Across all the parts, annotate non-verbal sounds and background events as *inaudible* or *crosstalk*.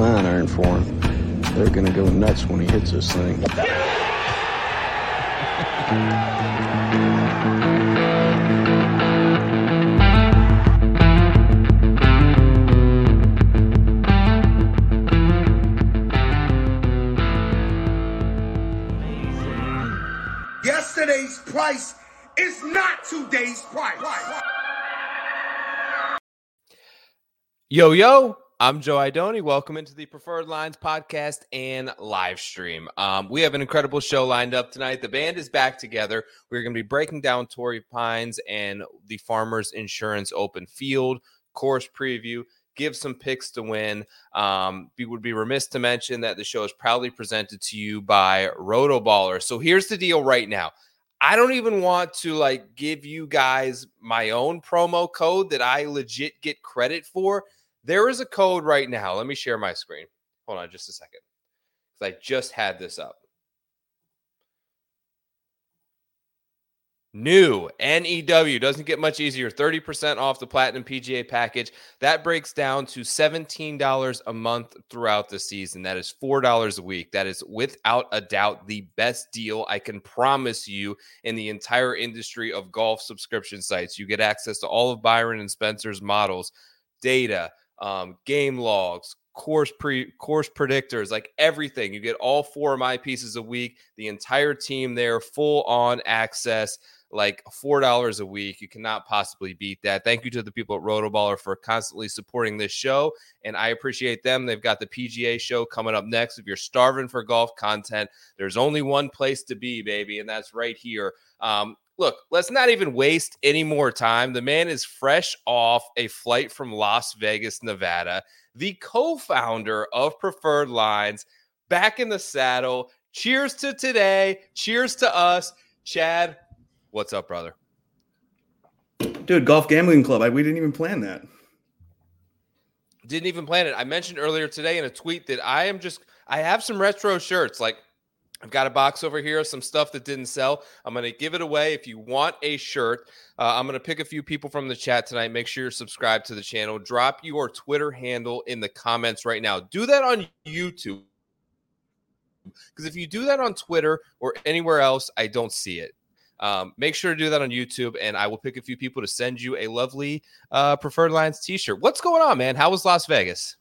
some iron iron for him. They're gonna go nuts when he hits this thing. Yesterday's price is not today's price. Yo, yo, I'm Joe Idoni. Welcome into the Preferred Lines podcast and live stream. Um, we have an incredible show lined up tonight. The band is back together. We're going to be breaking down Torrey Pines and the Farmers Insurance Open Field course preview. Give some picks to win. Um, we would be remiss to mention that the show is proudly presented to you by Rotoballer. So here's the deal right now. I don't even want to like give you guys my own promo code that I legit get credit for. There is a code right now. Let me share my screen. Hold on just a second. Because I just had this up. New NEW doesn't get much easier. 30% off the Platinum PGA package. That breaks down to $17 a month throughout the season. That is $4 a week. That is without a doubt the best deal I can promise you in the entire industry of golf subscription sites. You get access to all of Byron and Spencer's models, data, um, game logs, course pre course predictors, like everything. You get all four of my pieces a week, the entire team there, full on access like four dollars a week. You cannot possibly beat that. Thank you to the people at Rotoballer for constantly supporting this show, and I appreciate them. They've got the PGA show coming up next. If you're starving for golf content, there's only one place to be, baby, and that's right here. Um, look, let's not even waste any more time. The man is fresh off a flight from Las Vegas, Nevada. The co-founder of Preferred Lines, back in the saddle. Cheers to today. Cheers to us. Chad, What's up, brother? Dude, golf gambling club. I, we didn't even plan that. Didn't even plan it. I mentioned earlier today in a tweet that I am just I have some retro shirts. Like I've got a box over here, of some stuff that didn't sell. I'm going to give it away. If you want a shirt, uh, I'm going to pick a few people from the chat tonight. Make sure you're subscribed to the channel. Drop your Twitter handle in the comments right now. Do that on YouTube. Because if you do that on Twitter or anywhere else, I don't see it. Um, make sure to do that on YouTube, and I will pick a few people to send you a lovely uh, Preferred Lines T-shirt. What's going on, man? How was Las Vegas?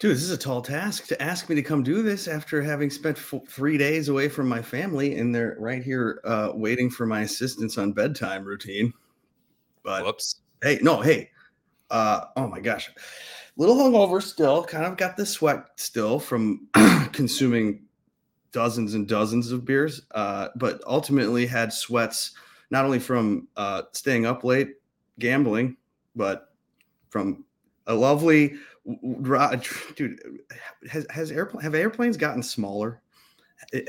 Dude, this is a tall task to ask me to come do this after having spent f- three days away from my family, and they're right here uh, waiting for my assistance on bedtime routine. But whoops, hey, no, hey, uh, oh my gosh, little hungover still. Kind of got the sweat still from *clears throat* consuming dozens and dozens of beers, uh, but ultimately had sweats not only from uh, staying up late gambling, but from a lovely *sighs* dude. Has has airplane have airplanes gotten smaller? It,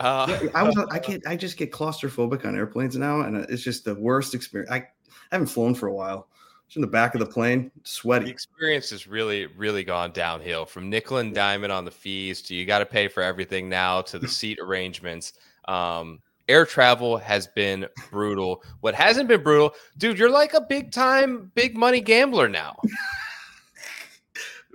uh, I was I can't I just get claustrophobic on airplanes now, and it's just the worst experience. I, I haven't flown for a while It's in the back of the plane, sweaty. The experience has really, really gone downhill from nickel and diamond on the fees to you got to pay for everything now to the *laughs* seat arrangements. Um, air travel has been brutal. What hasn't been brutal, dude, you're like a big time, big money gambler now. *laughs*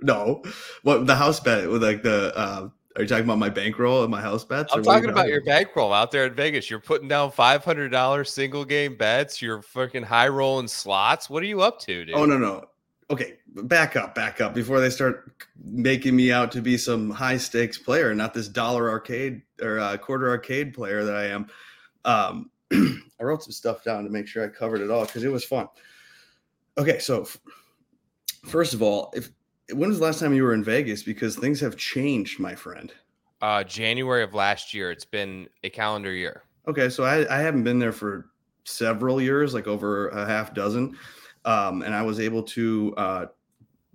no, what the house bet with like the uh, are you talking about my bankroll and my house bets? I'm talking about your bankroll out there in Vegas. You're putting down five hundred dollars single game bets. You're fucking high rolling slots. What are you up to, dude? Oh no no. Okay, back up, back up before they start making me out to be some high stakes player, not this dollar arcade or uh, quarter arcade player that I am. Um, *clears throat* I wrote some stuff down to make sure I covered it all because it was fun. Okay, so f- first of all, if when was the last time you were in Vegas? Because things have changed, my friend. Uh, January of last year. It's been a calendar year. Okay, so I, I haven't been there for several years, like over a half dozen, um, and I was able to uh,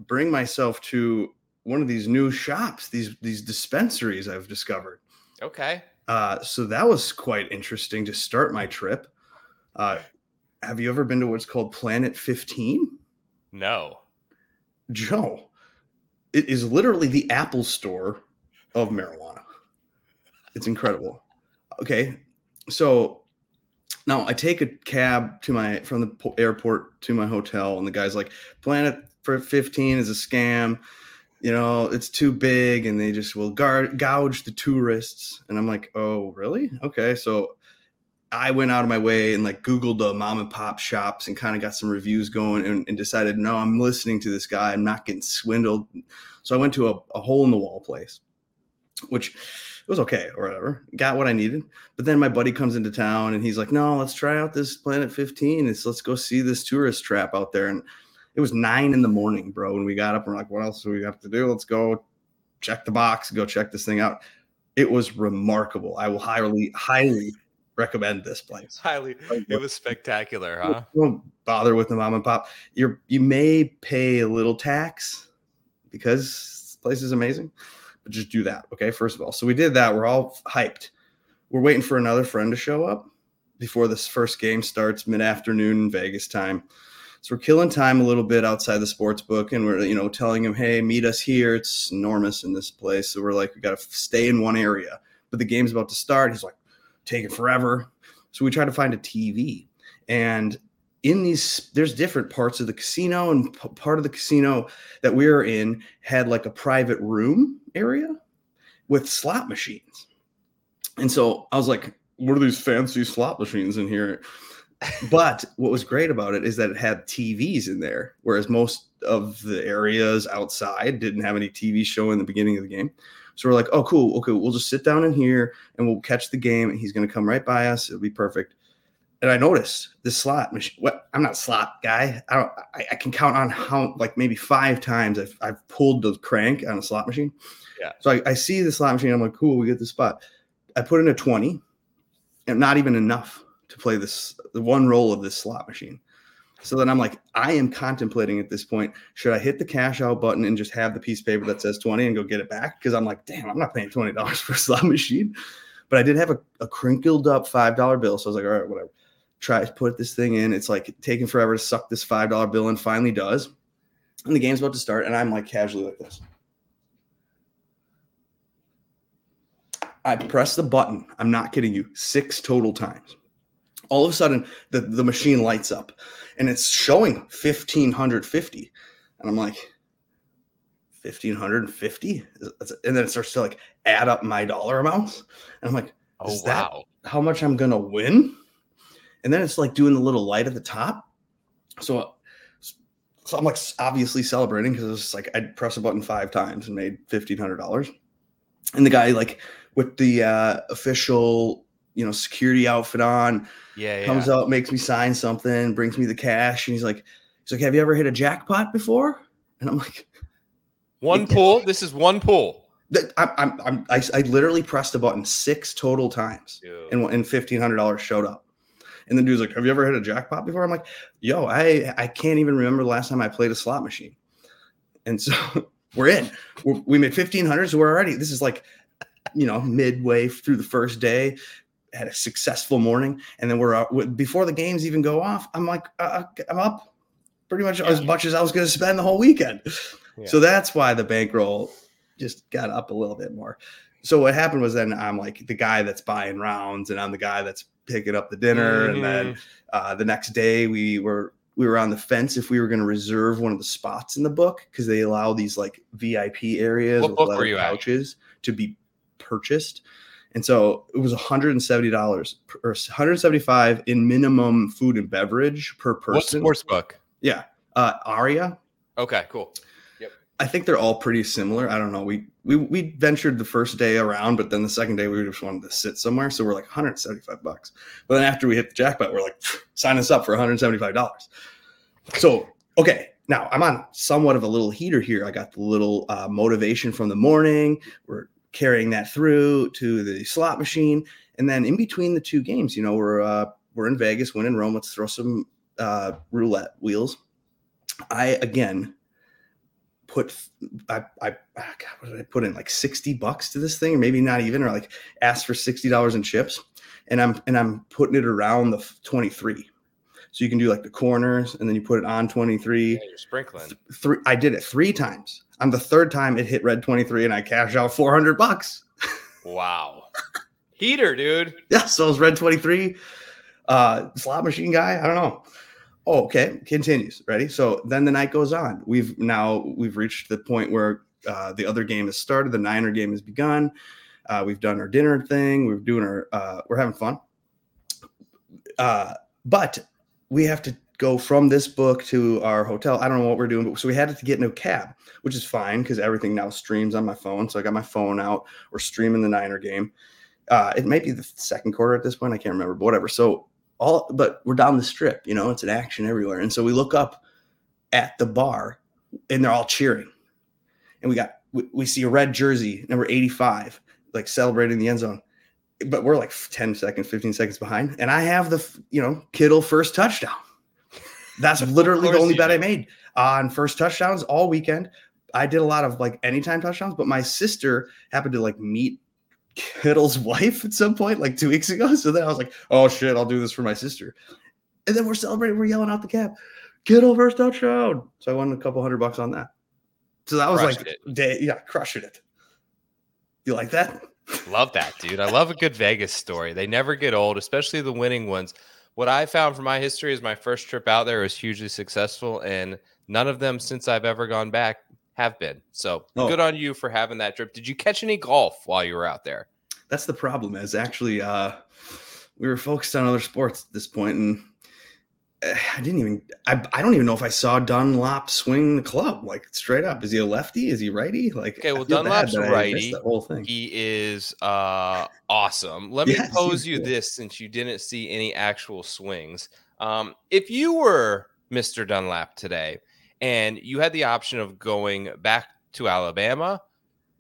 bring myself to one of these new shops, these these dispensaries I've discovered. Okay. Uh, so that was quite interesting to start my trip. Uh, have you ever been to what's called Planet 15? No. Joe, it is literally the Apple store of marijuana. It's incredible. Okay, so now I take a cab to my from the airport to my hotel, and the guy's like, "Planet for 15 is a scam. you know, it's too big and they just will guard, gouge the tourists. And I'm like, oh, really? Okay. So I went out of my way and like Googled the mom and pop shops and kind of got some reviews going and, and, decided, no, I'm listening to this guy. I'm not getting swindled. So I went to a, a hole in the wall place, which was okay or whatever. Got what I needed. But then my buddy comes into town and he's like, no, let's try out this Planet 15. It's let's go see this tourist trap out there. And it was nine in the morning, bro. And we got up and we're like, what else do we have to do? Let's go check the box, go check this thing out. It was remarkable. I will highly, highly recommend this place. Highly, it was spectacular, huh? Don't bother with the mom and pop. You're you may pay a little tax because this place is amazing, but just do that. Okay, first of all. So we did that. We're all hyped. We're waiting for another friend to show up before this first game starts mid afternoon Vegas time. So we're killing time a little bit outside the sports book, and we're you know telling him, "Hey, meet us here. It's enormous in this place." So we're like, "We got to stay in one area." But the game's about to start. He's like, "Taking forever." So we try to find a TV, and in these, there's different parts of the casino, and p- part of the casino that we were in had like a private room area with slot machines. And so I was like, "What are these fancy slot machines in here?" *laughs* but what was great about it is that it had TVs in there, whereas most of the areas outside didn't have any TV show in the beginning of the game. So we're like, oh, cool. Okay, we'll just sit down in here and we'll catch the game. And he's going to come right by us. It'll be perfect. And I noticed this slot machine. What? I'm not a slot guy. I don't. I, I, can count on how like maybe five times I've, I've pulled the crank on a slot machine. Yeah. So I, I see the slot machine. I'm like, cool. We get the spot. I put in a twenty, and not even enough to play this the one roll of this slot machine. So then I'm like, I am contemplating at this point, should I hit the cash out button and just have the piece of paper that says 20 and go get it back? Because I'm like, damn, I'm not paying $20 *laughs* for a slot machine. But I did have a, a crinkled up $5 bill. So I was like, all right, whatever. Try to put this thing in. It's like taking forever to suck this $5 bill and finally does. And the game's about to start. And I'm like casually like this. I press the button. I'm not kidding you. Six total times all of a sudden the, the machine lights up and it's showing 1550 and i'm like 1550 and then it starts to like add up my dollar amounts. And i'm like oh wow. how much i'm gonna win? And then it's like doing the little light at the top. So so i'm like obviously celebrating because it's like i'd press a button five times and made $1500 and the guy like with the uh, official you know security outfit on yeah, yeah. comes out makes me sign something brings me the cash and he's like he's like have you ever hit a jackpot before? And i'm like *laughs* one pull? this is one pull. I, I'm, I'm, I, I literally pressed the button six total times Dude. and, and $1500 showed up. And the dude's like have you ever hit a jackpot before? I'm like yo i i can't even remember the last time i played a slot machine. And so *laughs* we're in. We're, we made 1500 so we're already this is like you know midway through the first day had a successful morning, and then we're uh, before the games even go off. I'm like, uh, uh I'm up pretty much as much as I was going to spend the whole weekend. Yeah. So that's why the bankroll just got up a little bit more. So what happened was then I'm like the guy that's buying rounds, and I'm the guy that's picking up the dinner, mm-hmm. and then mm-hmm. uh, the next day we were we were on the fence if we were going to reserve one of the spots in the book because they allow these like VIP areas what with leather couches at? to be purchased. And so it was $170 or 175 in minimum food and beverage per person. What sports book? Yeah. Uh, Aria. Okay, cool. Yep. I think they're all pretty similar. I don't know. We we we ventured the first day around, but then the second day we just wanted to sit somewhere. So we're like 175 bucks. But then after we hit the jackpot, we're like, sign us up for $175. So okay, now I'm on somewhat of a little heater here. I got the little uh, motivation from the morning. We're carrying that through to the slot machine, and then in between the two games, you know, we're uh, we're in Vegas, we're in Rome. Let's throw some uh, roulette wheels. I again put I I ah, God, what did I put in like sixty bucks to this thing, or maybe not even, or like ask for sixty dollars in chips, and I'm and I'm putting it around the twenty three. So you can do like the corners, and then you put it on twenty three. Yeah, you're sprinkling. Three. I did it three times. On the third time, it hit red 23 and I cashed out 400 bucks. Wow. Heater, dude. Yeah. So it was red 23. Uh, slot machine guy. I don't know. Oh, okay. Continues. Ready? So then the night goes on. We've now we've reached the point where Uh, the other game has started. The Niner game has begun. Uh, we've done our dinner thing. We're doing our. Uh, we're having fun. Uh, but we have to go from this book to our hotel. I don't know what we're doing, but so we had to get in a cab, which is fine because everything now streams on my phone. So I got my phone out. We're streaming the Niner game. Uh, it might be the second quarter at this point. I can't remember, but whatever. So all, but we're down the strip. You know, it's an action everywhere, and so we look up at the bar, and they're all cheering, and we got we, we see a red jersey, number eighty-five, like celebrating the end zone but we're like 10 seconds, 15 seconds behind. And I have the, you know, Kittle first touchdown. That's literally the only bet I made on first touchdowns all weekend. I did a lot of like anytime touchdowns, but my sister happened to like meet Kittle's *laughs* wife at some point, like two weeks ago. So then I was like, oh shit, I'll do this for my sister. And then we're celebrating, we're yelling out the cap, Kittle first touchdown. So I won a couple hundred bucks on that. So that was Crushed like, day, yeah, crushing it. You like that? Love that, dude. I love a good Vegas story. They never get old, especially the winning ones. What I found from my history is my first trip out there was hugely successful, and none of them since I've ever gone back have been. So Oh. good on you for having that trip. Did you catch any golf while you were out there? that's the problem is actually uh we were focused on other sports at this point and i didn't even I, I don't even know if i saw dunlap swing the club like straight up is he a lefty is he righty like Okay, well, Dunlap's that a I missed righty. the whole thing He is uh, awesome. Let me Yes, pose you cool. this since you didn't see any actual swings. Um, if you were Mr. Dunlap today and you had the option of going back to Alabama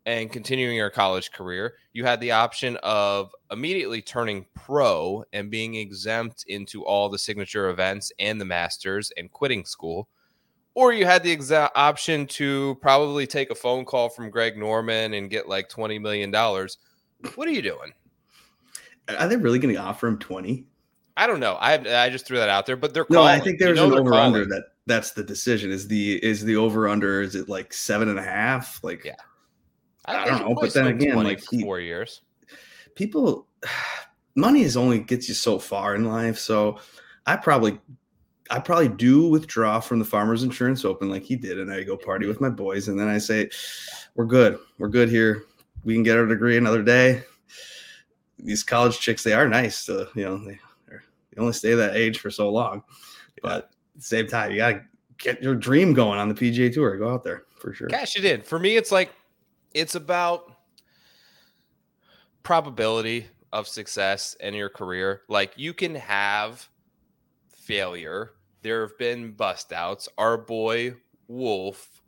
and continuing your college career, you had the option of immediately turning pro and being exempt into all the signature events and the masters and quitting school or you had the exa- option to probably take a phone call from Greg Norman and get like $20 million. What are you doing? are they really going to offer him 20 I don't know. I I just threw that out there, but they're no i think You there's know an over under that that's the decision is the is the over under is it like seven and a half like Yeah. I don't know, but then again, like, four years. people *sighs* money is only gets you so far in life so i probably i probably do withdraw from the farmers insurance open like he did and i go party mm-hmm. with my boys and then i say we're good we're good here. We can get our degree another day. These college chicks they are nice so you know they, they're- only stay that age for so long but at the same time you gotta get your dream going on the pga tour go out there for sure. Cash it in. For me, it's like it's about probability of success in your career. Like you can have failure. There have been bust outs. Our boy Wolf,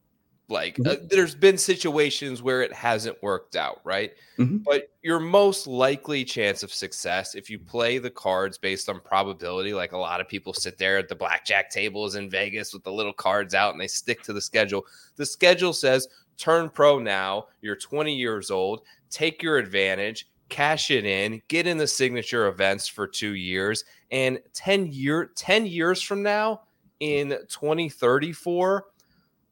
like uh, there's been situations where it hasn't worked out, right? Mhm. But your most likely chance of success, if you play the cards based on probability, like a lot of people sit there at the blackjack tables in Vegas with the little cards out and they stick to the schedule. The schedule says turn pro now. You're 20 years old. Take your advantage, cash it in, get in the signature events for two years, and 10 year 10 years from now in 2034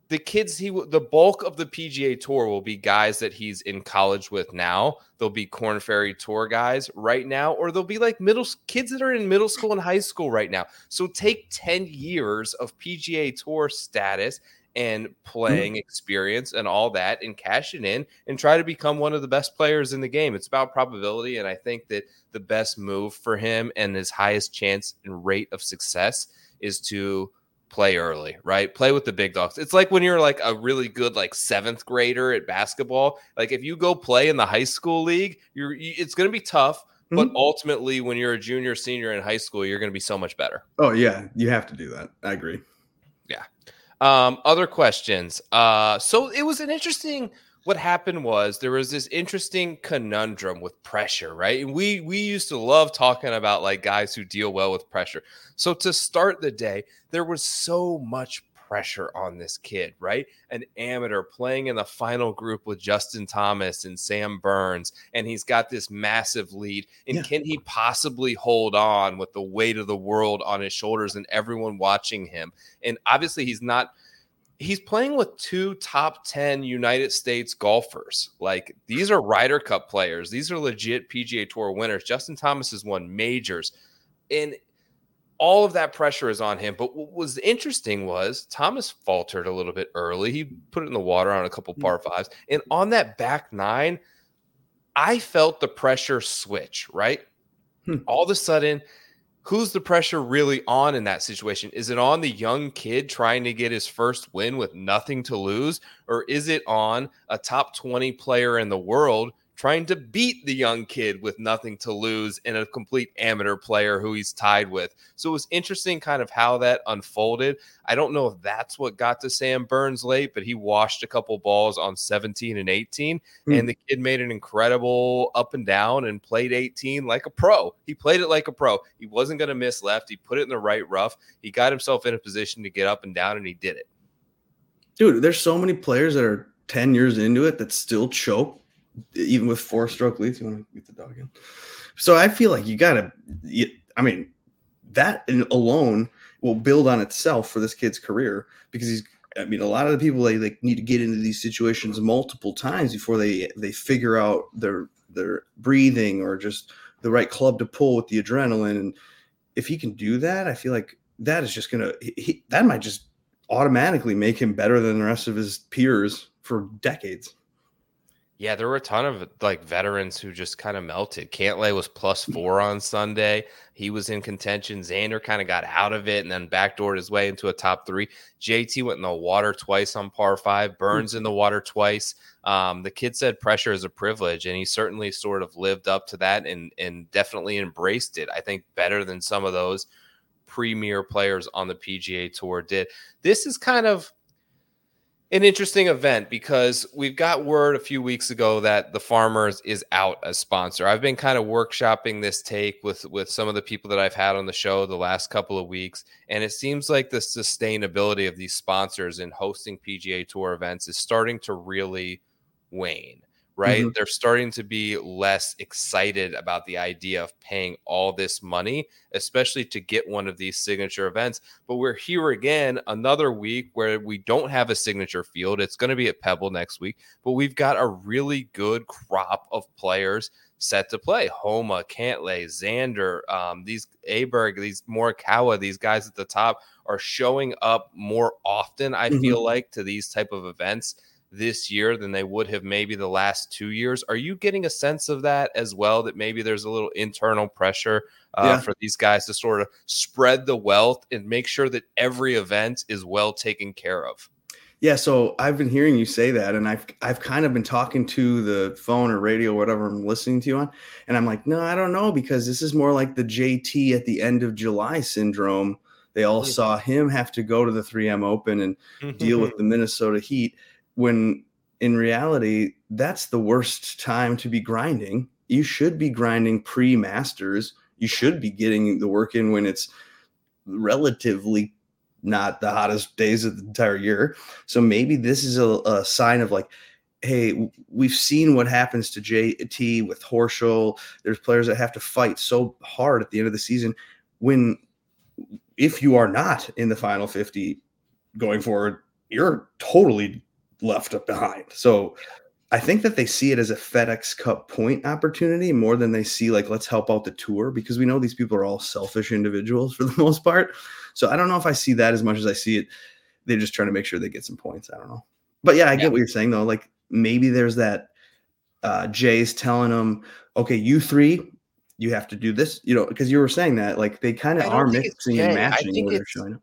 the kids he the bulk of the PGA tour will be guys that he's in college with now. They'll be Korn Ferry tour guys right now, or they'll be like middle kids that are in middle school and high school right now. So take 10 years of PGA tour status and mm-hmm. playing experience and all that and cash it in and try to become one of the best players in the game. It's about probability. And I think that the best move for him and his highest chance and rate of success is to play early, right? Play with the big dogs. It's like when you're like a really good like seventh grader at basketball. Like if you go play in the high school league, you're you, it's going to be tough. But mm-hmm. ultimately, when you're a junior, senior in high school, you're going to be so much better. oh yeah you have to do that i agree Um, other questions. Uh, so it was an interesting. What happened was there was this interesting conundrum with pressure, right? And we we used to love talking about like guys who deal well with pressure. So to start the day, there was so much pressure on this kid, right? An amateur playing in the final group with Justin Thomas and Sam Burns, and he's got this massive lead. And Yeah. can he possibly hold on with the weight of the world on his shoulders and everyone watching him? And obviously, he's not. He's playing with two top 10 United States golfers. Like these are Ryder Cup players. These are legit PGA Tour winners. Justin Thomas has won majors. And all of that pressure is on him. But what was interesting was Thomas faltered a little bit early. He put it in the water on a couple Hmm. par fives. And on that back nine, I felt the pressure switch, right? Hmm. All of a sudden, who's the pressure really on in that situation? Is it on the young kid trying to get his first win with nothing to lose? Or is it on a top 20 player in the world trying to beat the young kid with nothing to lose and a complete amateur player who he's tied with? So it was interesting kind of how that unfolded. I don't know if that's what got to Sam Burns late, but he washed a couple balls on 17 and 18 Hmm. and the kid made an incredible up and down and played 18 like a pro. He played it like a pro. He wasn't going to miss left. He put it in the right rough. He got himself in a position to get up and down, and he did it. Dude, there's so many players that are 10 years into it that still choke, even with four stroke leads. You want to get the dog in? So I feel like you got to, I mean, that alone will build on itself for this kid's career because he's, I mean, a lot of the people they like need to get into these situations multiple times before they they figure out their their breathing or just the right club to pull with the adrenaline. And if he can do that, I feel like that is just gonna that might just automatically make him better than the rest of his peers for decades. Yeah, there were a ton of like veterans who just kind of melted. Cantlay was plus four on Sunday. He was in contention. Xander kind of got out of it and then backdoored his way into a top three. JT went in the water twice on par five. Burns in the water twice. Um, the kid said pressure is a privilege, and he certainly sort of lived up to that and and definitely embraced it. I think better than some of those premier players on the PGA Tour did. This is kind of an interesting event because we've got word a few weeks ago that the farmers is out as sponsor. I've been kind of workshopping this take with with some of the people that i've had on the show the last couple of weeks and it seems like the sustainability of these sponsors in hosting pga tour events is starting to really wane right Mhm. they're starting to be less excited about the idea of paying all this money especially to get one of these signature events but we're here again another week where we don't have a signature field. It's going to be at Pebble next week, but we've got a really good crop of players set to play. Homa, Cantlay, Xander, um, these Aberg, these Morikawa, these guys at the top are showing up more often. I Mhm. feel like to these type of events this year than they would have maybe the last two years. Are you getting a sense of that as well? That maybe there's a little internal pressure uh, Yeah. for these guys to sort of spread the wealth and make sure that every event is well taken care of. Yeah, so I've been hearing you say that, and I've I've kind of been talking to the phone or radio, or whatever I'm listening to you on, and I'm like, no, I don't know, because this is more like the JT at the end of July syndrome. They all Mhm. saw him have to go to the 3M Open and deal with the Minnesota Heat when in reality that's the worst time to be grinding. You should be grinding pre-masters. You should be getting the work in when it's relatively not the hottest days of the entire year. So maybe this is a, a sign of like, hey, we've seen what happens to JT with Horschel. There's players that have to fight so hard at the end of the season when if you are not in the final 50 going forward, you're totally left up behind. So I think that they see it as a FedEx Cup point opportunity more than they see like let's help out the tour because we know these people are all selfish individuals for the *laughs* most part. So I don't know if I see that as much as I see it. They're just trying to make sure they get some points. I don't know. But yeah, I get what you're saying though. Like maybe there's that uh Jay's telling them, okay, you three, you have to do this, you know, because you were saying that like they kind of are mixing and matching what they're showing up.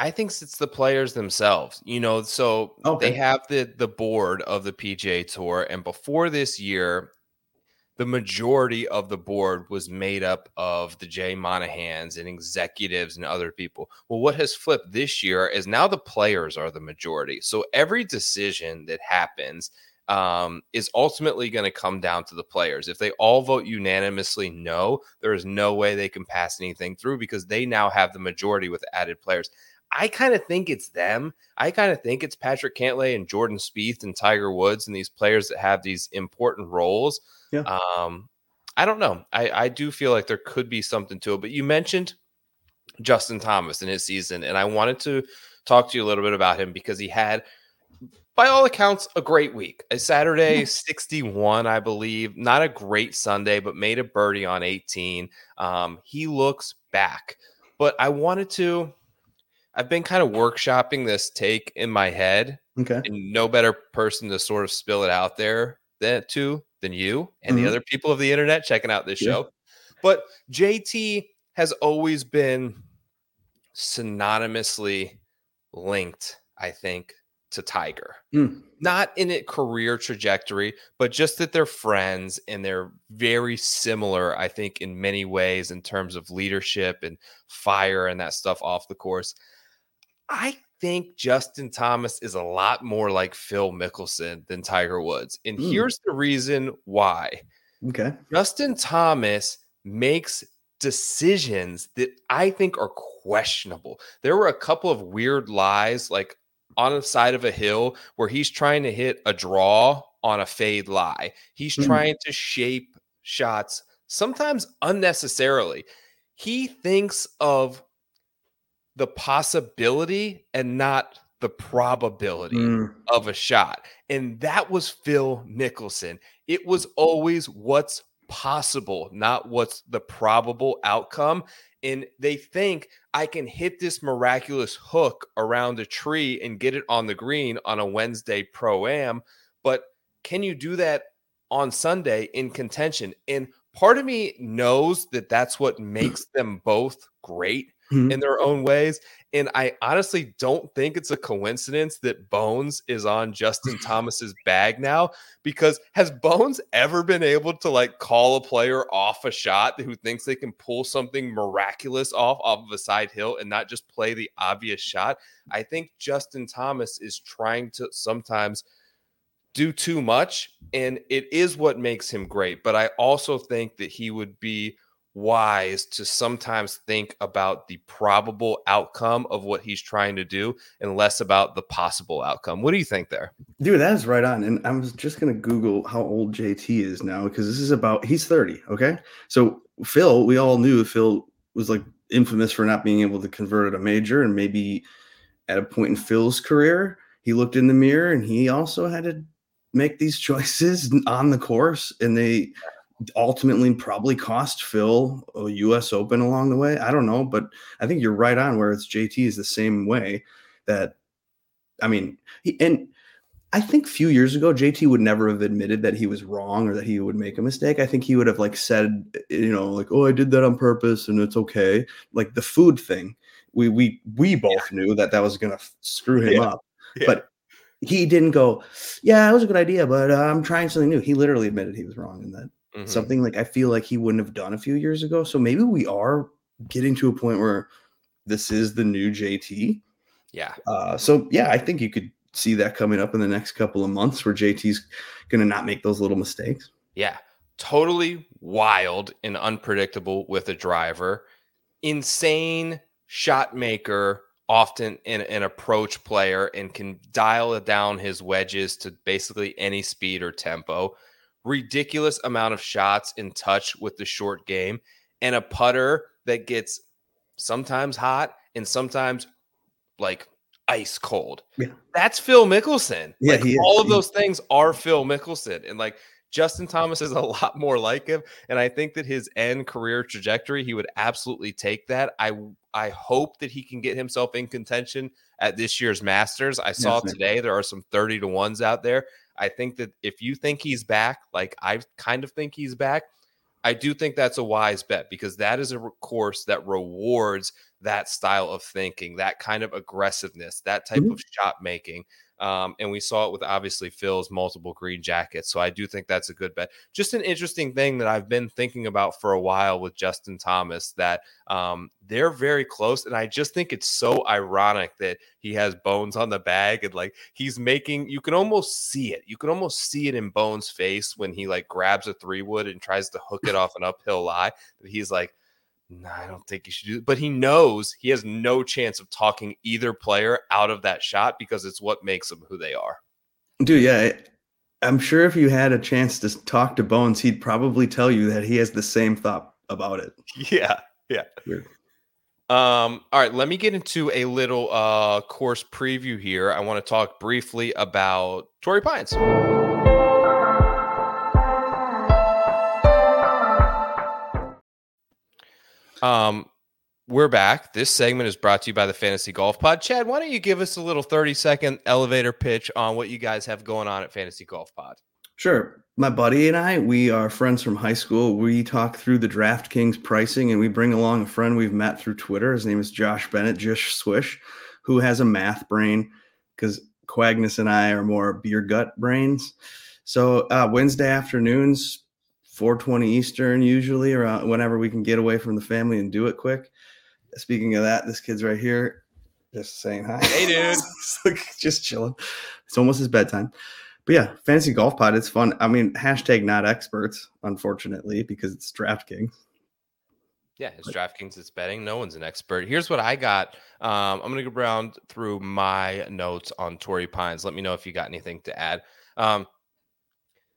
I think it's the players themselves. You know, so Okay. they have the the board of the PGA Tour, and before this year, the majority of the board was made up of the Jay Monahans and executives and other people. Well, what has flipped this year is now the players are the majority. So every decision that happens um, is ultimately going to come down to the players. If they all vote unanimously no, there is no way they can pass anything through because they now have the majority with added players. I kind of think it's them. I kind of think it's Patrick Cantlay and Jordan Spieth and Tiger Woods and these players that have these important roles. Yeah. Um, I don't know. I, I do feel like there could be something to it. But you mentioned Justin Thomas in his season, and I wanted to talk to you a little bit about him because he had, by all accounts, a great week. A Saturday 61, I believe. Not a great Sunday, but made a birdie on 18. Um, he looks back. but I wanted to. I've been kind of workshopping this take in my head, Okay. and no better person to sort of spill it out there than to than you and Mhm. the other people of the internet checking out this Yeah. show. But JT has always been synonymously linked, I think, to Tiger. Mm. Not in a career trajectory, but just that they're friends and they're very similar, I think, in many ways in terms of leadership and fire and that stuff off the course. I think Justin Thomas is a lot more like Phil Mickelson than Tiger Woods. And Mm. here's the reason why. Okay. Justin Thomas makes decisions that I think are questionable. There were a couple of weird lies, like on the side of a hill, where he's trying to hit a draw on a fade lie. He's Hmm. trying to shape shots, sometimes unnecessarily. He thinks of the possibility and not the probability Mm. of a shot. And that was Phil Mickelson. It was always what's possible, not what's the probable outcome. And they think I can hit this miraculous hook around a tree and get it on the green on a Wednesday pro am. But can you do that on Sunday in contention? And part of me knows that that's what makes them both great Mhm. in their own ways. And I honestly don't think it's a coincidence that Bones is on Justin *laughs* Thomas's bag now because has Bones ever been able to like call a player off a shot who thinks they can pull something miraculous off off of a side hill and not just play the obvious shot? I think Justin Thomas is trying to sometimes do too much and it is what makes him great, but I also think that he would be wise to sometimes think about the probable outcome of what he's trying to do and less about the possible outcome. What do you think there? Dude, that is right on. And I was just gonna Google how old JT is now because this is about he's 30. Okay. So Phil, we all knew Phil was like infamous for not being able to convert at a major, and maybe at a point in Phil's career, he looked in the mirror and he also had to make these *laughs* choices on the course, and they ultimately probably cost Phil a US Open along the way. I don't know, but I think you're right on where it's JT is the same way that I mean, he, and I think a few years ago, JT would never have admitted that he was wrong or that he would make a mistake. I think he would have like said, you know, like, "Oh, I did that on purpose, and it's okay." Like the food thing, we we we both knew that that was gonna f- screw him Yeah. up, Yeah. but he didn't go, "Yeah, it was a good idea, but uh, I'm trying something new." He literally admitted he was wrong in that Mhm. something like I feel like he wouldn't have done a few years ago. So maybe we are getting to a point where this is the new JT. Yeah. Uh, so yeah, I think you could see that coming up in the next couple of months where JT's going to not make those little mistakes. Yeah. Totally wild and unpredictable with a driver. Insane shot maker, often an, an approach player, and can dial down his wedges to basically any speed or tempo. Ridiculous amount of shots in touch with the short game, and a putter that gets sometimes hot and sometimes like ice cold. Yeah. That's Phil Mickelson. Yeah, like all of those things are Phil Mickelson. And like Justin Thomas is a *laughs* lot more like him. And I think that his end career trajectory, he would absolutely take that. I I hope that he can get himself in contention at this year's Masters. I saw Yes, today there are some 30 to ones out there. I think that if you think he's back, like I kind of think he's back, I do think that's a wise bet because that is a course that rewards that style of thinking, that kind of aggressiveness, that type Mhm. of shot making. Um, and we saw it with obviously Phil's multiple green jackets. So I do think that's a good bet. Just an interesting thing that I've been thinking about for a while with Justin Thomas that um, they're very close. And I just think it's so ironic that he has bones on the bag and like he's making, you can almost see it. You can almost see it in Bones' face when he like grabs a three wood and tries to hook it off an uphill lie. That he's like, no, I don't think you should do it. But he knows he has no chance of talking either player out of that shot because it's what makes them who they are. Dude, yeah, I'm sure if you had a chance to talk to Bones, he'd probably tell you that he has the same thought about it. Yeah, yeah. Um, all right, let me get into a little uh course preview here. I want to talk briefly about Torrey Pines. Um we're back. This segment is brought to you by the Fantasy Golf Pod. Chad, why don't you give us a little 30 second elevator pitch on what you guys have going on at Fantasy Golf Pod? Sure. My buddy and I, we are friends from high school. We talk through the DraftKings pricing and we bring along a friend we've met through Twitter. His name is Josh Bennett, Josh Swish, who has a math brain because Quagnus and I are more beer gut brains. So uh, Wednesday afternoons, 420 Eastern, usually around whenever we can get away from the family and do it quick. Speaking of that, this kid's right here, just saying hi. Hey, dude. *laughs* just chilling. It's almost his bedtime. But yeah, fantasy golf pod. It's fun. I mean, hashtag not experts, unfortunately, because it's DraftKings. Yeah, it's DraftKings. It's betting. No one's an expert. Here's what I got. Um, I'm gonna go around through my notes on Torrey Pines. Let me know if you got anything to add. Um,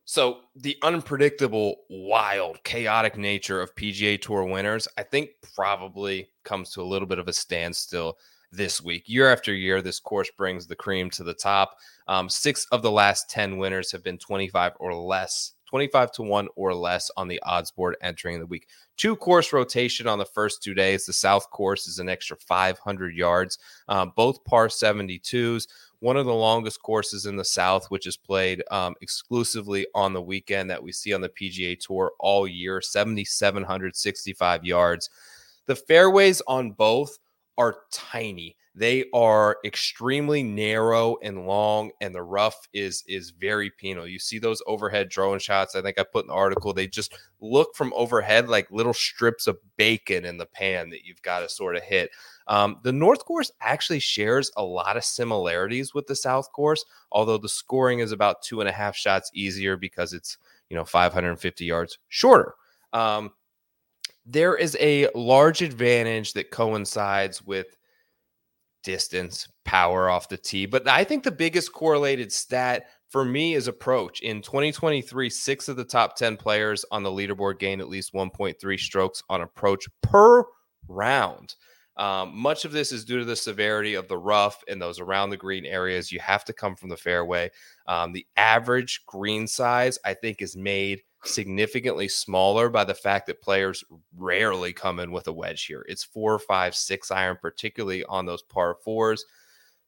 so the unpredictable, wild, chaotic nature of PGA Tour winners, I think, probably comes to a little bit of a standstill this week. Year after year, this course brings the cream to the top. Um, six of the last 10 winners have been 25 or less, 25 to 1 or less on the odds board entering the week. Two course rotation on the first two days. The South course is an extra 500 yards, um, both par 72s. One of the longest courses in the South, which is played um, exclusively on the weekend that we see on the PGA Tour all year, 7,765 yards. The fairways on both are tiny. They are extremely narrow and long, and the rough is is very penal. You see those overhead drone shots. I think I put in the article. They just look from overhead like little strips of bacon in the pan that you've got to sort of hit. Um, the North Course actually shares a lot of similarities with the South Course, although the scoring is about two and a half shots easier because it's you know 550 yards shorter. Um, there is a large advantage that coincides with distance, power off the tee. But I think the biggest correlated stat for me is approach. In 2023, six of the top 10 players on the leaderboard gained at least 1.3 strokes on approach per round. Um, much of this is due to the severity of the rough and those around the green areas. You have to come from the fairway. Um, the average green size, I think, is made significantly smaller by the fact that players rarely come in with a wedge here. It's four, five, six iron, particularly on those par fours.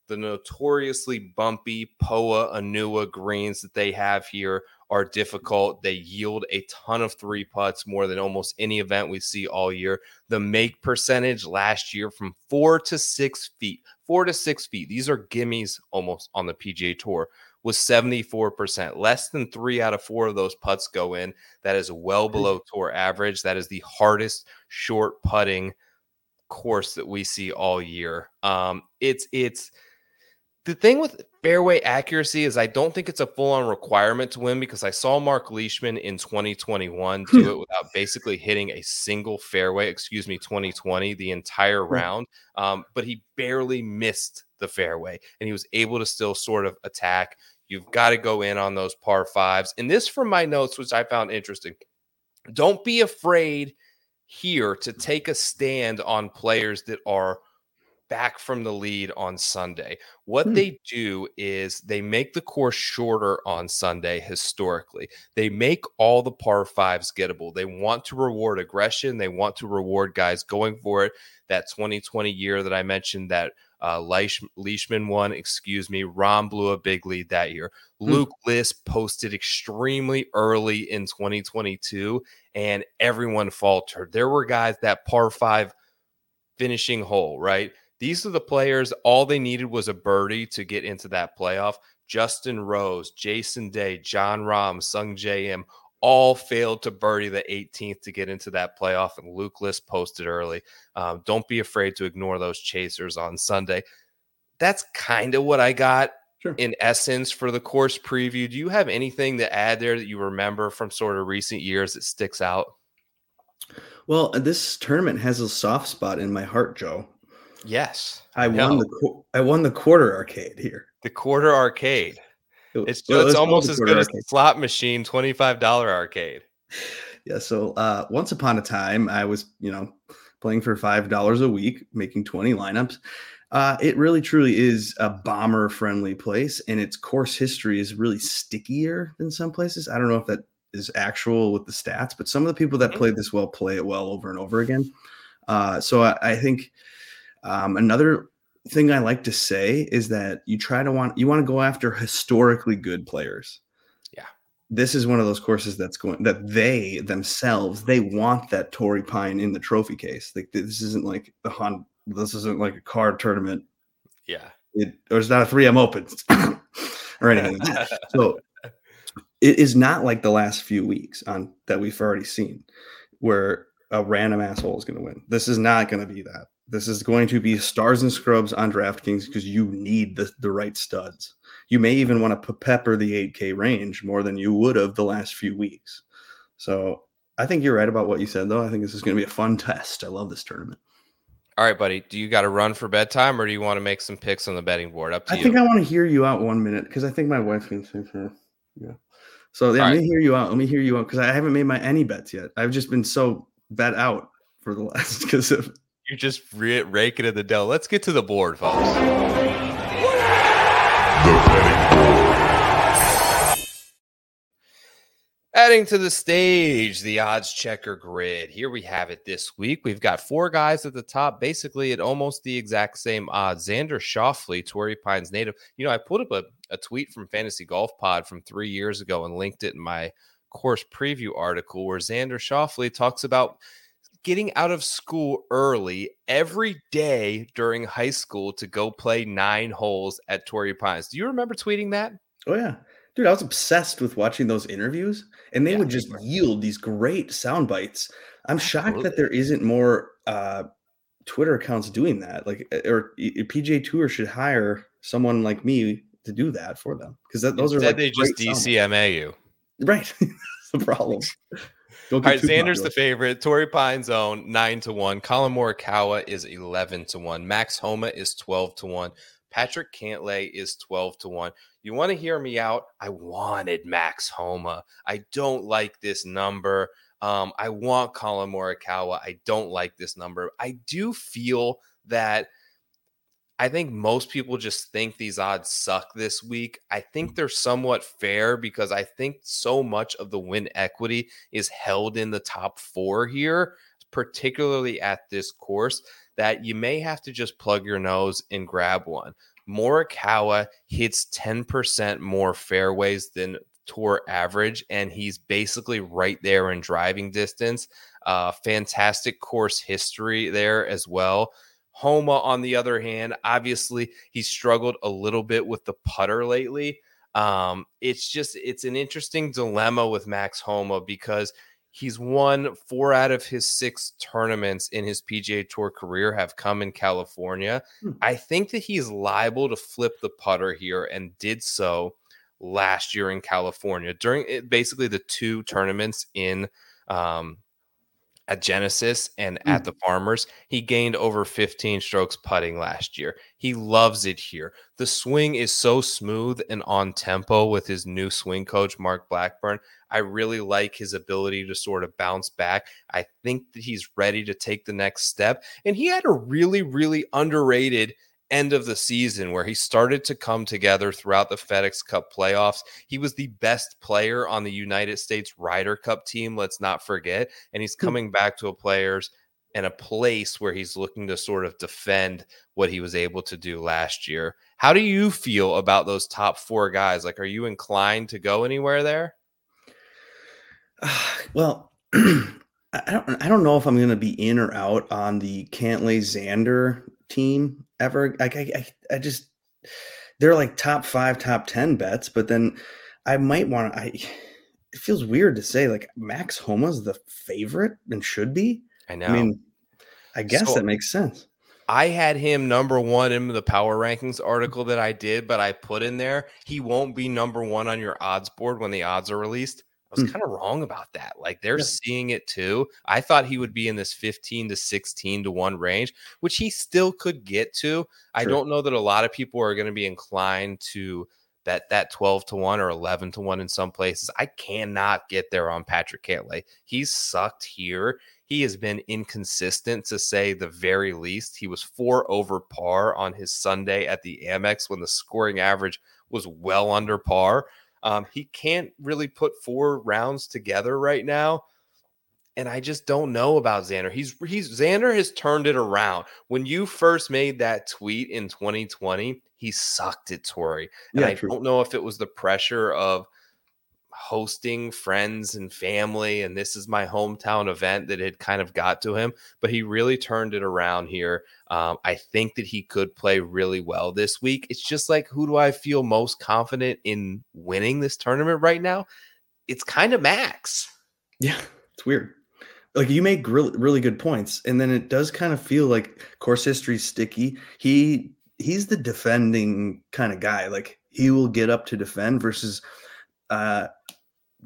The notoriously bumpy Poa annua greens that they have here are difficult. They yield a ton of three putts more than almost any event we see all year. The make percentage last year from four to six feet, four to six feet. These are gimmies almost on the PGA Tour was 74%. Less than three out of four of those putts go in. That is well below tour average. That is the hardest short putting course that we see all year. Um, it's it's the thing with fairway accuracy is I don't think it's a full on requirement to win because I saw Marc Leishman in 2021 do it without basically hitting a single fairway, excuse me, 2020, the entire round. Um, but he barely missed the fairway and he was able to still sort of attack. You've got to go in on those par fives. And this from my notes, which I found interesting. Don't be afraid here to take a stand on players that are back from the lead on Sunday. What hmm. they do is they make the course shorter on Sunday historically. They make all the par fives gettable. They want to reward aggression, they want to reward guys going for it. That 2020 year that I mentioned that uh, Leish, Leishman won, excuse me. Rahm blew a big lead that year. Mm. Luke List posted extremely early in 2022, and everyone faltered. There were guys that par five finishing hole, right? These are the players, all they needed was a birdie to get into that playoff. Justin Rose, Jason Day, Jon Rahm, Sung Im, all failed to birdie the 18th to get into that playoff, and Luke List posted early. Um, don't be afraid to ignore those chasers on Sunday. That's kind of what I got sure. in essence for the course preview. Do you have anything to add there that you remember from sort of recent years that sticks out? Well, this tournament has a soft spot in my heart, Joe. Yes, I won the I won the quarter arcade here. The quarter arcade. It's it's, almost as good arcade. as the slot machine twenty five dollar arcade. Yeah. So uh, once upon a time, I was you know playing for five dollars a week, making twenty lineups. Uh, it really truly is a bomber friendly place, and its course history is really stickier than some places. I don't know if that is actual with the stats, but some of the people that play this well play it well over and over again. Uh, so I, I think um, another thing I like to say is that you try to want you want to go after historically good players. Yeah. This is one of those courses that's going that they themselves they want that Torrey Pine in the trophy case. Like this isn't like the Hon this isn't like a card tournament. Yeah. It or it's not a 3M open *coughs* or anything like. So *laughs* it is not like the last few weeks on that we've already seen where a random asshole is going to win. This is not going to be that. This is going to be stars and scrubs on DraftKings because you need the, the right studs. You may even want to pepper the 8K range more than you would have the last few weeks. So I think you're right about what you said, though. I think this is going to be a fun *laughs* test. I love this tournament. All right, buddy. Do you got to run for bedtime or do you want to make some picks on the betting board? Up to I you. think I want to hear you out one minute because I think my wife's going to say so. Yeah. So yeah, let right. me hear you out. Let me hear you out because I haven't made my any bets yet. I've just been so bet out for the last *laughs* because of You're just re- raking in the dough. Let's get to the board, folks. Adding to the stage, the odds checker grid. Here we have it this week. We've got four guys at the top, basically at almost the exact same odds. Xander Schauffele, Torrey Pines native. You know, I pulled up a, a tweet from Fantasy Golf Pod from three years ago and linked it in my course preview article where Xander Schauffele talks about getting out of school early every day during high school to go play nine holes at Torrey Pines. Do you remember tweeting that? oh yeah, dude, I was obsessed with watching those interviews, and they Yeah, would just were. yield these great sound bites. I'm shocked Absolutely. that there isn't more uh, Twitter accounts doing that. Like, uh, or uh, PGA Tour should hire someone like me to do that for them because those are like they just. DCMA you. right. *laughs* The problem. *laughs* *laughs* All right, Xander's the favorite. Torrey Pines own nine to one. Collin Morikawa is eleven to one. Max Homa is twelve to one. Patrick Cantlay is twelve to one. You want to hear me out? I wanted Max Homa. I don't like this number. Um, I want Collin Morikawa. I don't like this number. I do feel that I think most people just think these odds suck this week. I think they're somewhat fair because I think so much of the win equity is held in the top four here, particularly at this course, that you may have to just plug your nose and grab one. Morikawa hits 10% more fairways than tour average, and he's basically right there in driving distance. Uh, fantastic course history there as well. Homa, on the other hand, obviously he struggled a little bit with the putter lately. Um, it's just it's an interesting dilemma with Max Homa because he's won four out of his six tournaments in his PGA Tour career have come in California. Hmm. I think that he's liable to flip the putter here and did so last year in California during it, basically the two tournaments in um, at Genesis and at mm. the Farmers. He gained over 15 strokes putting last year. He loves it here. The swing is so smooth and on tempo with his new swing coach, Mark Blackburn. I really like his ability to sort of bounce back. I think that he's ready to take the next step. And he had a really, really underrated end of the season where he started to come together throughout the FedEx Cup playoffs. He was the best player on the United States Ryder Cup team, let's not forget. And he's hmm. coming back to a players and a place where he's looking to sort of defend what he was able to do last year. How do you feel about those top four guys? Like, are you inclined to go anywhere there? *sighs* well, *clears throat* I I don't I don't know if I'm going to be in or out on the Cantlay Xander team ever. Like I, I I just they're like top five, top ten bets, but then I might want to. I it feels weird to say like Max Homa's the favorite and should be. I know. I mean, I guess So- that makes sense. I had him number one in the power rankings article that I did, but I put in there he won't be number one on your odds board when the odds are released. I was Hmm. kind of wrong about that. Like they're Yeah. seeing it too. I thought he would be in this 15 to 16 to 1 range, which he still could get to. I Sure. don't know that a lot of people are going to be inclined to bet that 12 to 1 or 11 to 1 in some places. I cannot get there on Patrick Cantlay. He's sucked here. He has been inconsistent to say the very least. He was four over par on his Sunday at the Amex when the scoring average was well under par. Um, he can't really put four rounds together right now. and I just don't know about Xander. He's he's Xander has turned it around. When you first made that tweet in 2020, he sucked at Torrey. And Yeah, I true. don't know if it was the pressure of hosting friends and family and this is my hometown event that had kind of got to him but he really turned it around here um, i think that he could play really well this week it's just like who do i feel most confident in winning this tournament right now it's kind of max Yeah, it's weird. Like you make really really good points, and then it does kind of feel like course history's sticky. He he's the defending kind of guy. Like he will get up to defend versus uh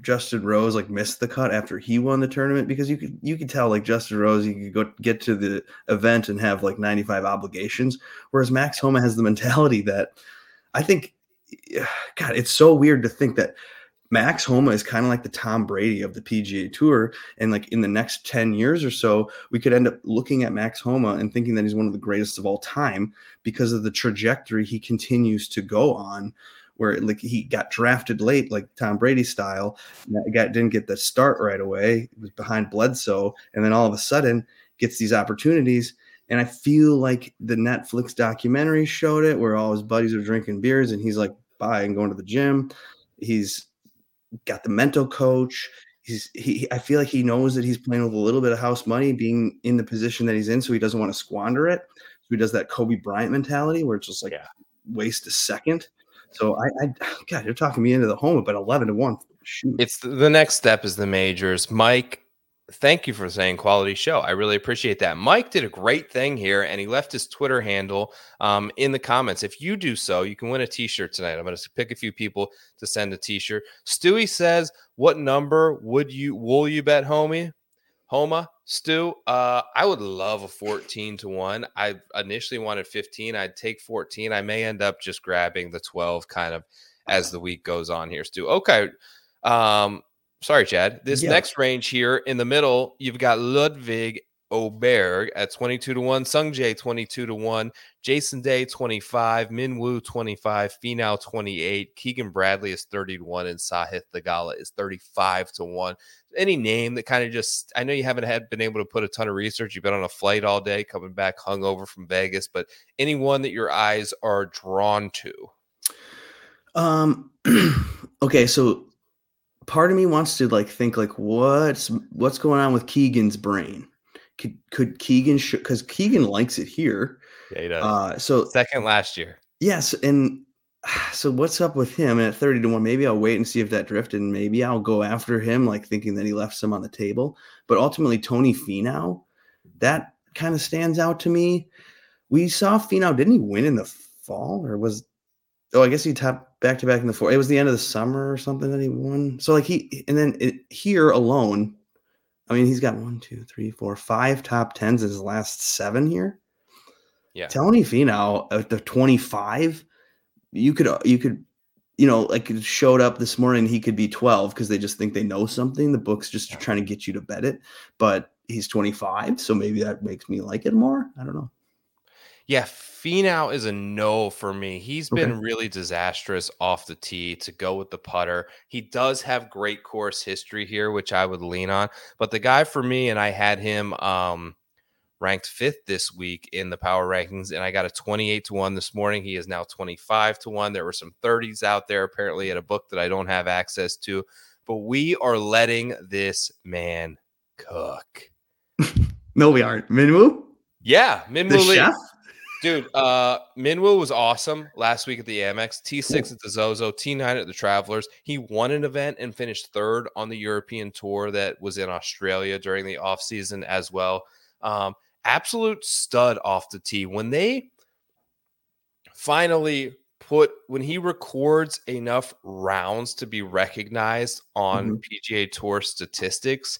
Justin Rose like missed the cut after he won the tournament? Because you could you could tell like Justin Rose you could go get to the event and have like 95 obligations whereas Max Homa has the mentality that I think god it's so weird to think that Max Homa is kind of like the Tom Brady of the PGA Tour and like in the next 10 years or so we could end up looking at Max Homa and thinking that he's one of the greatest of all time because of the trajectory he continues to go on where like he got drafted late, like Tom Brady style. Got didn't get the start right away. He was behind Bledsoe, and then all of a sudden gets these opportunities. And I feel like the Netflix documentary showed it, where all his buddies are drinking beers, and he's like, "Bye," and going to the gym. He's got the mental coach. He's he. I feel like he knows that he's playing with a little bit of house money, being in the position that he's in, so he doesn't want to squander it. So he does that Kobe Bryant mentality, where it's just like Yeah. waste a second. So I, I, *sighs* God, you're talking me into the Homa, but eleven to one. Shoot, it's the, next step is the majors. Mike thank you for saying quality show. I really appreciate that. Mike did a great thing here and he left his twitter handle um, in the comments. If you do so you can win a t-shirt tonight. I'm going to pick a few people to send a t-shirt. Stewie says what number would you will you bet homie? Homa stu uh, i would love a 14 to 1 i initially wanted 15 i'd take 14 i may end up just grabbing the 12 kind of as the week goes on here stu. Okay um, sorry, Chad. This Yeah. next range here in the middle, you've got Ludvig Åberg at 22 to 1, Sung Jae 22 to 1, Jason Day 25, Min Woo 25, Finau 28, Keegan Bradley is 30 to 1, and Sahith Theegala is 35 to 1. Any name that kind of just, I know you haven't had been able to put a ton of research. You've been on a flight all day, coming back hungover from Vegas, but anyone that your eyes are drawn to. Um. *clears throat* okay, so part of me wants to like think like what's what's going on with Keegan's brain. Could could Keegan because Keegan likes it here. Yeah, he does. Uh. So Second last year. yes, and *sighs* so what's up with him at thirty to one? Maybe I'll wait and see if that drifted. And maybe I'll go after him, like thinking that he left some on the table. But ultimately, Tony Finau, that kind of stands out to me. We saw Finau. Didn't he win in the fall, or was? Oh, I guess he topped back to back in the four. It was the end of the summer or something that he won. So like he, and then it, here alone, I mean, he's got one, two, three, four, five top tens in his last seven here. Yeah. Tony Finau at the twenty five, you could uh, you could you know like it showed up this morning he could be 12 because they just think they know something the book's just trying to get you to bet it but he's 25 so maybe that makes me like it more i don't know Yeah, Finau is a no for me. He's Okay. been really disastrous off the tee to go with the putter. He does have great course history here, which I would lean on. But the guy for me, and I had him um, ranked fifth this week in the power rankings, and I got a 28 to 1 this morning. He is now 25 to 1. There were some 30s out there apparently at a book that I don't have access to. But we are letting this man cook. *laughs* no we aren't minwoo Yeah, Minwoo Lee. chef Dude, uh, Minwoo was awesome last week at the Amex, T6 at the Zozo, T9 at the Travelers. He won an event and finished third on the European tour that was in Australia during the offseason as well. Um, absolute stud off the tee. When they finally put, when he records enough rounds to be recognized on PGA Tour statistics,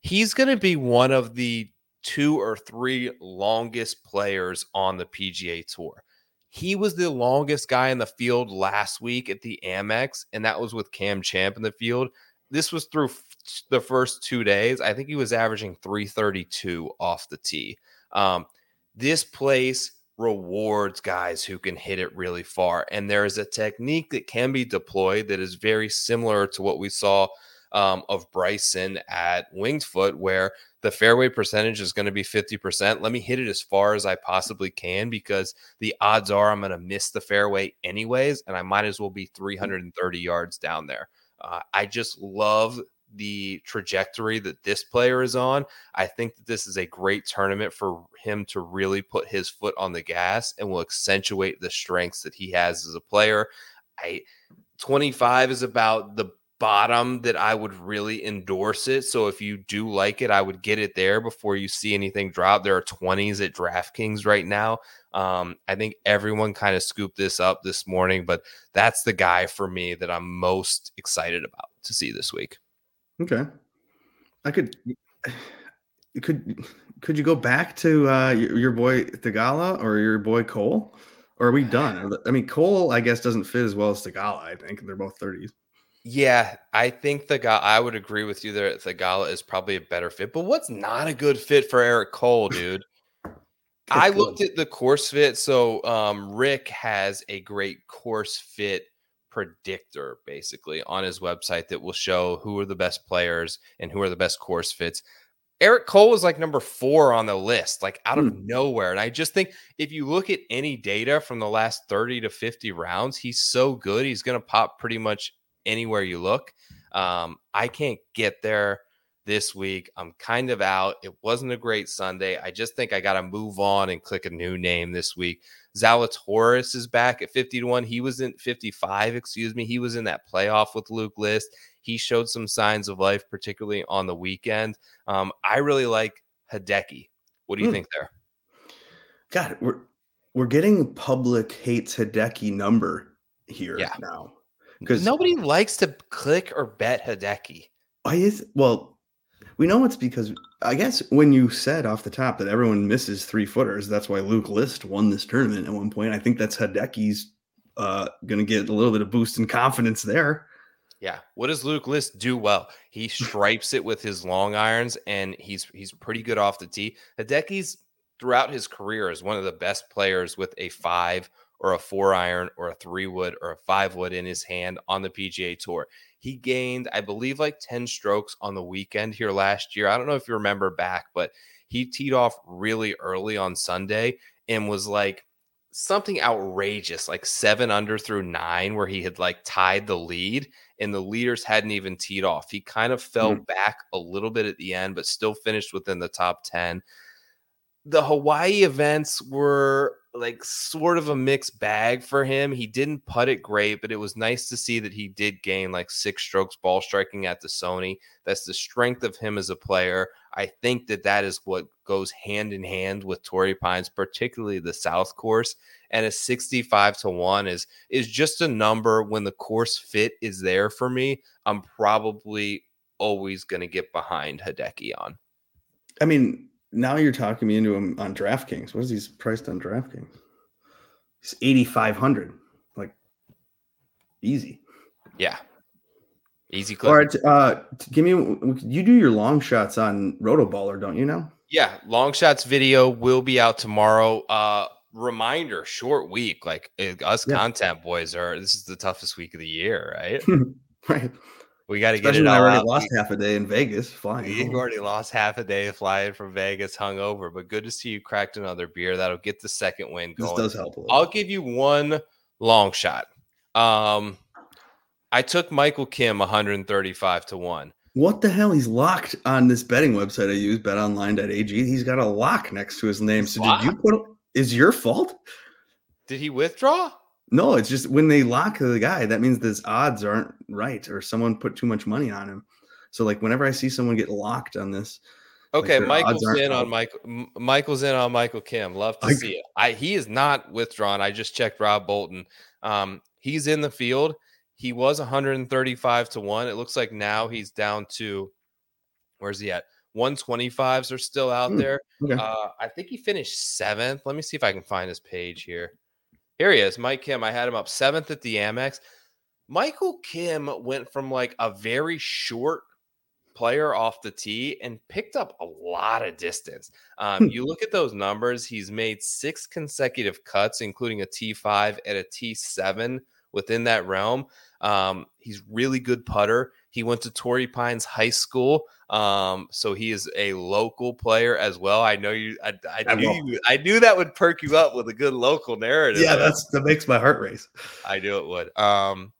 he's going to be one of the two or three longest players on the PGA Tour. He was the longest guy in the field last week at the Amex, and that was with Cam Champ in the field. This was through f- the first two days. I think he was averaging 332 off the tee. Um, this place rewards guys who can hit it really far. And there is a technique that can be deployed that is very similar to what we saw um, of Bryson at Winged Foot, where the fairway percentage is going to be 50%. Let me hit it as far as I possibly can because the odds are I'm going to miss the fairway anyways, and I might as well be 330 yards down there. Uh, I just love the trajectory that this player is on. I think that this is a great tournament for him to really put his foot on the gas and will accentuate the strengths that he has as a player. I 25 is about the bottom that I would really endorse it. So if you do like it, I would get it there before you see anything drop. There are 20s at DraftKings right now. Um, I think everyone kind of scooped this up this morning, but that's the guy for me that I'm most excited about to see this week. Okay. I could *sighs* could could you go back to uh your, boy Theegala or your boy Cole? Or are we done? *sighs* I mean, Cole, I guess, doesn't fit as well as Theegala. I think they're both 30s. Yeah, I think the guy I would agree with you there. gala is probably a better fit, but what's not a good fit for Eric Cole, *laughs* dude? I looked at the course fit. So um, Rick has a great course fit predictor basically on his website that will show who are the best players and who are the best course fits. Eric Cole was like number four on the list, like out of hmm. nowhere. And I just think if you look at any data from the last 30 to 50 rounds, he's so good. He's going to pop pretty much anywhere you look. Um, I can't get there this week. I'm kind of out. It wasn't a great Sunday. I just think I got to move on and click a new name this week. Zalatoris is back at 50 to 1. He was in 55, excuse me. He was in that playoff with Luke List. He showed some signs of life, particularly on the weekend. Um, I really like Hideki. What do you hmm. think there? God, we're we're getting public hates Hideki number here yeah. now. Because nobody likes to click or bet Hideki. Why is well, we know it's because I guess when you said off the top that everyone misses three footers, that's why Luke List won this tournament at one point. I think that's Hideki's uh, going to get a little bit of boost in confidence there. Yeah. What does Luke List do well? He *laughs* stripes it with his long irons, and he's he's pretty good off the tee. Hideki's throughout his career is one of the best players with a five or a four iron or a three wood or a five wood in his hand on the PGA Tour. He gained, I believe, like 10 strokes on the weekend here last year. I don't know if you remember back, but he teed off really early on Sunday and was like something outrageous, like seven under through nine, where he had like tied the lead and the leaders hadn't even teed off. He kind of fell mm-hmm. back a little bit at the end, but still finished within the top 10 the Hawaii events were like sort of a mixed bag for him. He didn't putt it great, but it was nice to see that he did gain like six strokes ball striking at the Sony. That's the strength of him as a player. I think that that is what goes hand in hand with Torrey Pines, particularly the South course. And a 65 to 1 is is just a number when the course fit is there for me. I'm probably always going to get behind Hideki on. I mean, now you're talking me into him on DraftKings. What is he priced on DraftKings? He's eighty five hundred. Like easy. Yeah. Easy clip. All right. Uh, give me. You do your long shots on Rotoballer, don't you know? Yeah, long shots video will be out tomorrow. Uh, reminder: short week. Like us yeah. content boys are. This is the toughest week of the year, right? *laughs* right. We got to get it all I already out. lost half a day in Vegas flying. You already lost half a day flying from Vegas, hungover. But good to see you cracked another beer. That'll get the second win going. This does help. I'll give you one long shot. Um, I took Michael Kim 135 to one. What the hell? He's locked on this betting website I use, betonline.ag. He's got a lock next to his name. So did you put? Is your fault? Did he withdraw? No, it's just when they lock the guy, that means his odds aren't right or someone put too much money on him. So like whenever I see someone get locked on this, okay, like Michael's in on Michael. Michael's in on Michael Kim. Love to I, see it. I he is not withdrawn. I just checked Rob Bolton. Um, he's in the field. He was 135 to one. It looks like now he's down to where's he at? 125s are still out hmm, there. Okay. Uh, I think he finished seventh. Let me see if I can find his page here. Here he is, Mike Kim. I had him up seventh at the Amex. Michael Kim went from like a very short player off the tee and picked up a lot of distance. Um, hmm. you look at those numbers, he's made six consecutive cuts, including a T5 and a T7 within that realm. Um, he's really good putter. He went to Torrey Pines High School. Um, so he is a local player as well. I know you. I, I, I knew you, I knew that would perk you up with a good local narrative. Yeah, that's that makes my heart race. I knew it would. Um,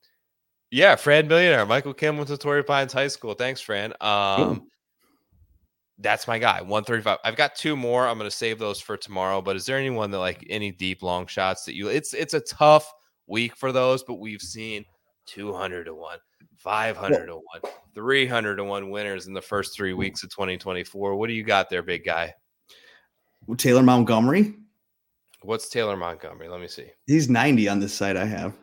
yeah, Fran Millionaire. Michael Kim went to Torrey Pines High School. Thanks, Fran. Um, that's my guy. 135. I've got two more. I'm gonna save those for tomorrow. But is there anyone that like any deep long shots that you it's it's a tough week for those, but we've seen 200 to 1, 500 to 1, 300 to 1 winners in the first three weeks of 2024. What do you got there, big guy? Taylor Montgomery, What's Taylor Montgomery? Let me see. he's 90 on this site I have.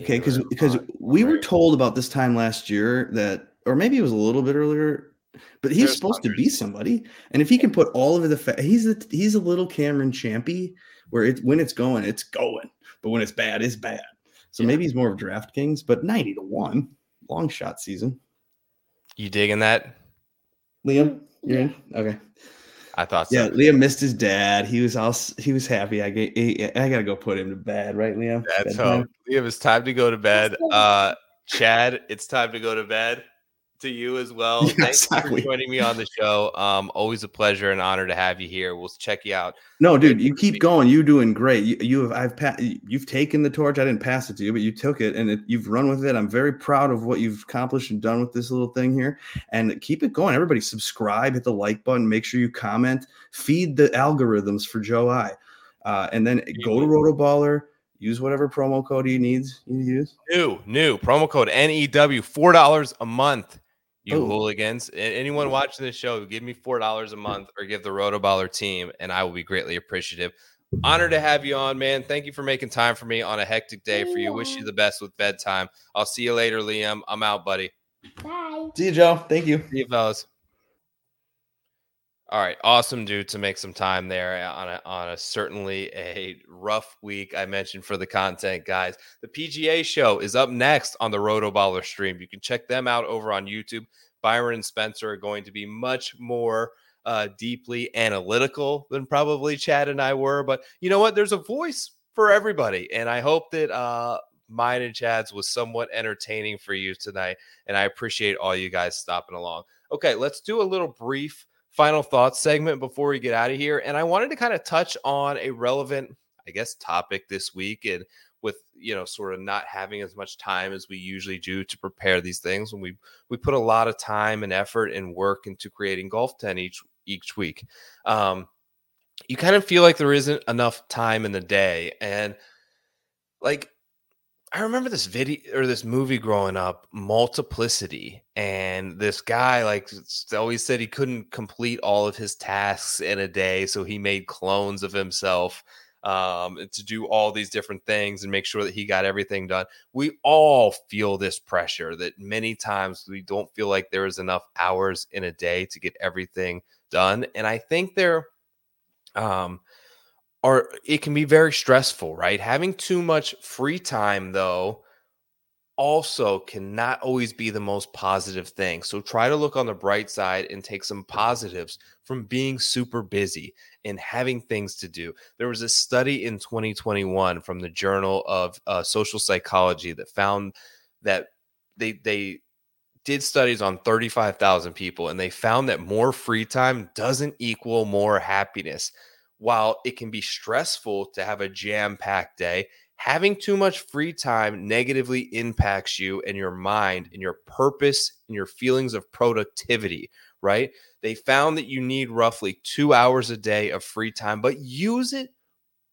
Okay, because because we were told about this time last year that, or maybe it was a little bit earlier, but he's There's supposed to be somebody. And if he can put all of the, fa- he's a he's a little Cameron Champy, where it when it's going, it's going, but when it's bad, it's bad. So Yeah. maybe he's more of DraftKings, but ninety to one, long shot season. you digging that? Liam, you're in. Okay. I thought so. Yeah, Liam missed his dad. He was all he was happy. I get I gotta go put him to bed, right, Liam? That's Bedtime? how Liam. It's time to go to bed. Uh, Chad, it's time to go to bed. To you as *laughs* well. Yeah, Thanks exactly. for joining me on the show. Um, always a pleasure and honor to have you here. We'll check you out. No, dude, you keep going. You're doing great. You, you have I've pa- you've taken the torch. I didn't pass it to you, but you took it and it, you've run with it. I'm very proud of what you've accomplished and done with this little thing here. And keep it going. Everybody, subscribe, hit the like button, make sure you comment, feed the algorithms for Joe I, uh, and then go to Rotoballer. Use whatever promo code he needs you use. New, new promo code NEW, four dollars a month. You Oh. hooligans. Anyone mm-hmm. watching this show, give me four dollars a month or give the Rotoballer team, and I will be greatly appreciative. Honored to have you on, man. Thank you for making time for me on a hectic day for you. Wish you the best with bedtime. I'll see you later, Liam. I'm out, buddy. Bye. See you, Joe. Thank you. See you, fellas. All right, awesome dude to make some time there on a on a certainly a rough week. I mentioned for the content guys. The PGA show is up next on the Rotoballer stream. You can check them out over on YouTube. Byron and Spencer are going to be much more uh, deeply analytical than probably Chad and I were. But you know what? There's a voice for everybody, and I hope that uh, mine and Chad's was somewhat entertaining for you tonight. And I appreciate all you guys stopping along. Okay, let's do a little brief final thoughts segment before we get out of here. And I wanted to kind of touch on a relevant, I guess, topic this week. And with you know, sort of not having as much time as we usually do to prepare these things, when we we put a lot of time and effort and work into creating golf ten each each week. Um, you kind of feel like there isn't enough time in the day, and like I remember this video or this movie growing up, Multiplicity, and this guy like always said he couldn't complete all of his tasks in a day, so he made clones of himself um, to do all these different things and make sure that he got everything done. We all feel this pressure that many times we don't feel like there is enough hours in a day to get everything done, and I think there, um, or it can be very stressful, right? Having too much free time, though, also cannot always be the most positive thing. So try to look on the bright side and take some positives from being super busy and having things to do. There was a study in 2021 from the Journal of uh, Social Psychology that found that they they did studies on 35,000 people and they found that more free time doesn't equal more happiness. While it can be stressful to have a jam-packed day, having too much free time negatively impacts you and your mind and your purpose and your feelings of productivity, right? They found that you need roughly two hours a day of free time, but use it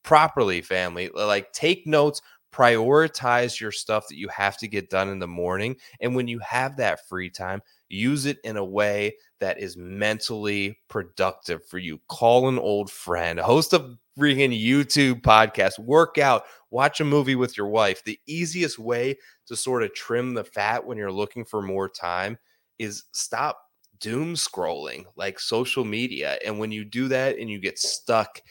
properly, family. Like take notes, prioritize your stuff that you have to get done in the morning. And when you have that free time, use it in a way that is mentally productive for you. Call an old friend, host a freaking YouTube podcast, work out, watch a movie with your wife. The easiest way to sort of trim the fat when you're looking for more time is stop doom scrolling like social media. And when you do that and you get stuck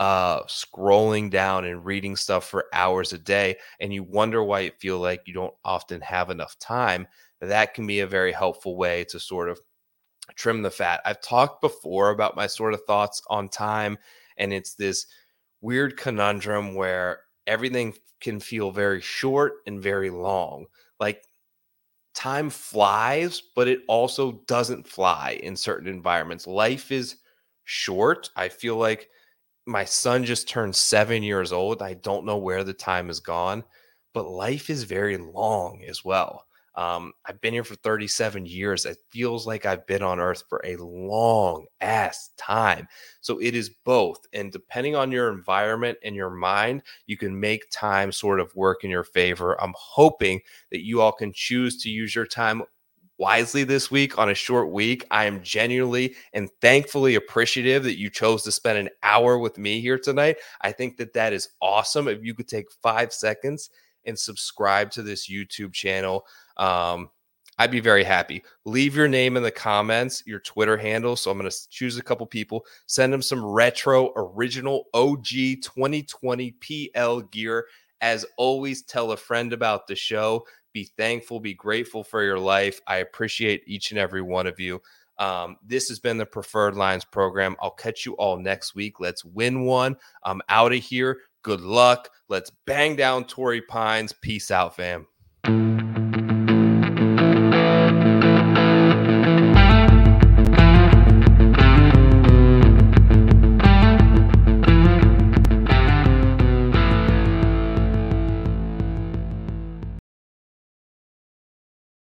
uh scrolling down and reading stuff for hours a day and you wonder why you feel like you don't often have enough time that can be a very helpful way to sort of trim the fat i've talked before about my sort of thoughts on time and it's this weird conundrum where everything can feel very short and very long like time flies, but it also doesn't fly in certain environments. Life is short. I feel like my son just turned seven years old. I don't know where the time has gone, but life is very long as well. Um, I've been here for 37 years. It feels like I've been on earth for a long ass time. So it is both. And depending on your environment and your mind, you can make time sort of work in your favor. I'm hoping that you all can choose to use your time wisely this week on a short week. I am genuinely and thankfully appreciative that you chose to spend an hour with me here tonight. I think that that is awesome. If you could take five seconds and subscribe to this YouTube channel, um, I'd be very happy. Leave your name in the comments, your Twitter handle. So I'm going to choose a couple people, send them some retro, original OG 2020 PL gear. As always, tell a friend about the show. Be thankful, be grateful for your life. I appreciate each and every one of you. Um, this has been the Preferred Lines program. I'll catch you all next week. Let's win one. I'm out of here. Good luck. Let's bang down Torrey Pines. Peace out, fam.